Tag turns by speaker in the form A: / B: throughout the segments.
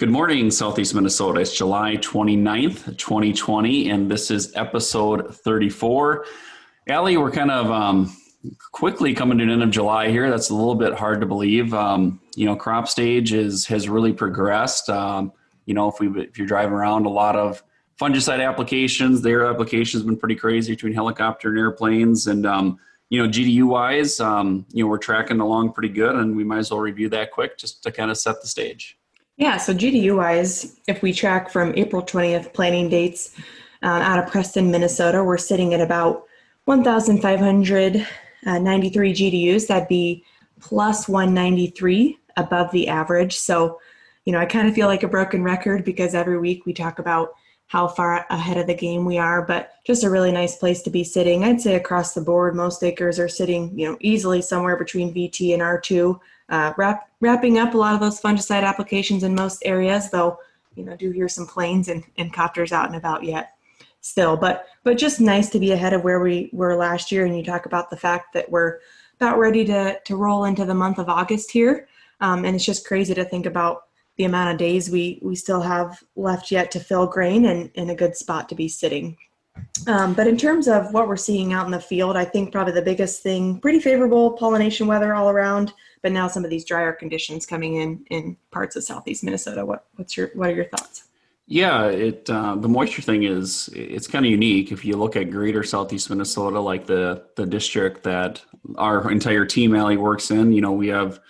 A: Good morning, Southeast Minnesota. It's July 29th, 2020, and this is episode 34. Allie, we're kind of um, quickly coming to the end of July here. That's a little bit hard to believe. Um, you know, crop stage is has really progressed. Um, you know, if we if you're driving around, a lot of fungicide applications. Their applications been pretty crazy between helicopter and airplanes, and um, you know, GDU wise, um, you know, we're tracking along pretty good, and we might as well review that quick just to kind of set the stage.
B: Yeah, so GDU wise, if we track from April 20th planting dates uh, out of Preston, Minnesota, we're sitting at about 1,593 uh, GDUs. That'd be plus 193 above the average. So, you know, I kind of feel like a broken record because every week we talk about how far ahead of the game we are, but just a really nice place to be sitting. I'd say across the board, most acres are sitting, you know, easily somewhere between VT and R2 uh, wrap, wrapping up a lot of those fungicide applications in most areas, though you know do hear some planes and, and copters out and about yet still. But but just nice to be ahead of where we were last year and you talk about the fact that we're about ready to to roll into the month of august here. Um, and it's just crazy to think about the amount of days we we still have left yet to fill grain and in a good spot to be sitting um, but in terms of what we're seeing out in the field i think probably the biggest thing pretty favorable pollination weather all around but now some of these drier conditions coming in in parts of southeast Minnesota. What what's your what are your thoughts?
A: Yeah, it uh, the moisture thing is it's kind of unique. If you look at greater southeast Minnesota, like the the district that our entire team Allie works in, you know, we have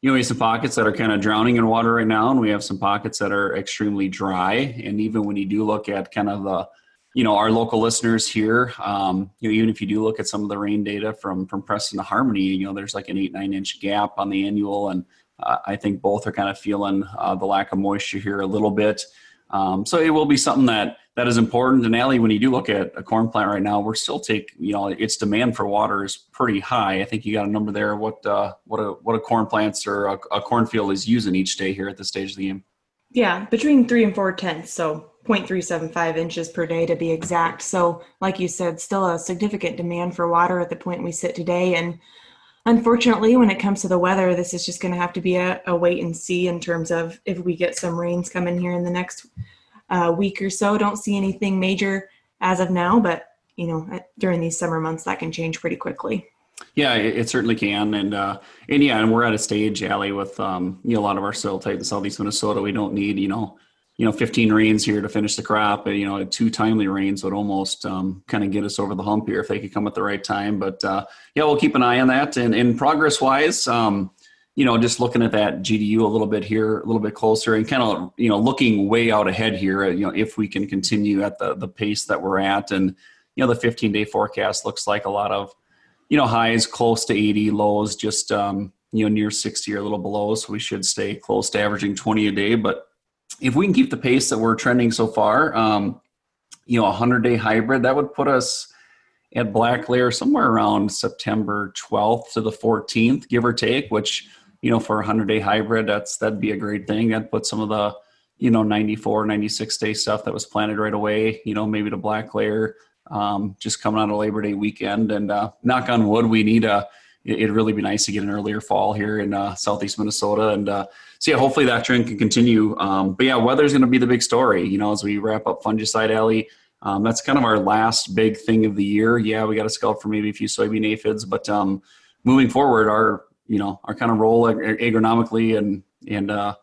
A: you know we have some pockets that are kind of drowning in water right now, and we have some pockets that are extremely dry. And even when you do look at kind of the you know our local listeners here um, you know even if you do look at some of the rain data from from preston to harmony you know there's like an eight nine inch gap on the annual. And uh, i think both are kind of feeling uh, the lack of moisture here a little bit. Um, so it will be something that that is important. And Allie, when you do look at a corn plant right now we're still take you know its demand for water is pretty high. I think you got a number there what uh, what a what a corn plants or a, a cornfield is using each day here at this stage of the game.
B: Yeah between three and four tenths. So 0.375 inches per day to be exact. So, like you said, still a significant demand for water at the point we sit today. And unfortunately, when it comes to the weather, this is just going to have to be a, a, wait and see in terms of if we get some rains coming here in the next uh, week or so. Don't see anything major as of now, but you know, during these summer months, that can change pretty quickly.
A: Yeah, it, it, certainly can, and uh, and yeah, and we're at a stage, Allie, with um, you know a lot of our soil type in southeast Minnesota. We don't need you know you know 15 rains here to finish the crop you know two timely rains would almost um, kind of get us over the hump here if they could come at the right time but uh, yeah we'll keep an eye on that and in progress wise um, you know just looking at that gdu a little bit here a little bit closer and kind of you know looking way out ahead here you know if we can continue at the the pace that we're at and you know the 15 day forecast looks like a lot of you know highs close to 80 lows just um, you know near 60 or a little below so we should stay close to averaging 20 a day but if we can keep the pace that we're trending so far, um, you know, a hundred day hybrid that would put us at black layer somewhere around September 12th to the 14th, give or take. Which you know, for a hundred day hybrid, that's that'd be a great thing. That put some of the you know 94, 96 day stuff that was planted right away. You know, maybe to black layer. Um, just coming on a Labor Day weekend, and uh, knock on wood, we need a it'd really be nice to get an earlier fall here in uh, southeast Minnesota. And uh, so, yeah, hopefully that trend can continue. Um, but yeah, weather's going to be the big story, you know, as we wrap up Fungicide Alley. Um, that's kind of our last big thing of the year. Yeah, we got to scout for maybe a few soybean aphids, but um, moving forward, our you know our kind of role agronomically and and uh,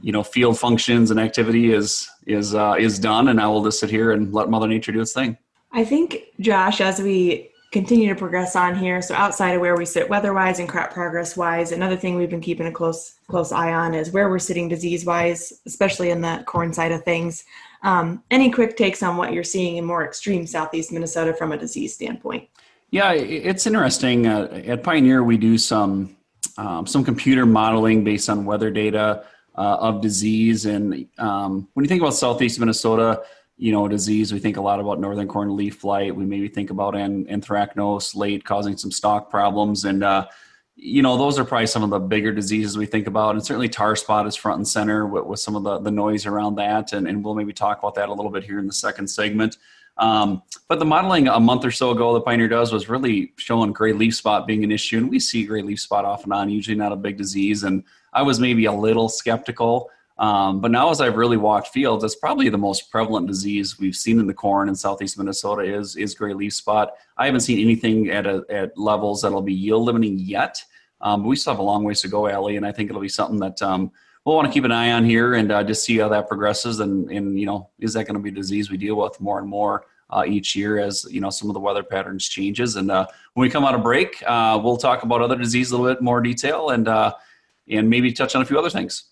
A: you know field functions and activity is is uh, is done, and now we'll just sit here and let Mother Nature do its thing.
B: I think, Josh, as we continue to progress on here. So outside of where we sit weather-wise and crop progress-wise, another thing we've been keeping a close close eye on is where we're sitting disease-wise, especially in the corn side of things. Um, any quick takes on what you're seeing in more extreme southeast Minnesota from a disease standpoint?
A: Yeah, it's interesting. Uh, at Pioneer, we do some um, some computer modeling based on weather data uh, of disease, and um, when you think about southeast Minnesota you know, disease. We think a lot about northern corn leaf blight. We maybe think about an, anthracnose late causing some stalk problems. And, uh, you know, those are probably some of the bigger diseases we think about. And certainly tar spot is front and center with, with some of the, the noise around that. And, and we'll maybe talk about that a little bit here in the second segment. Um, but the modeling a month or so ago the Pioneer does was really showing gray leaf spot being an issue. And we see gray leaf spot off and on, usually not a big disease. And I was maybe a little skeptical Um, but now, as I've really walked fields, it's probably the most prevalent disease we've seen in the corn in southeast Minnesota is is gray leaf spot. I haven't seen anything at a, at levels that'll be yield limiting yet, um, but we still have a long ways to go, Allie, and I think it'll be something that um, we'll want to keep an eye on here and uh, just see how that progresses. And and you know, is that going to be a disease we deal with more and more? Uh, each year as you know some of the weather patterns changes and uh, when we come out of break uh, we'll talk about other disease a little bit more detail and uh, and maybe touch on a few other things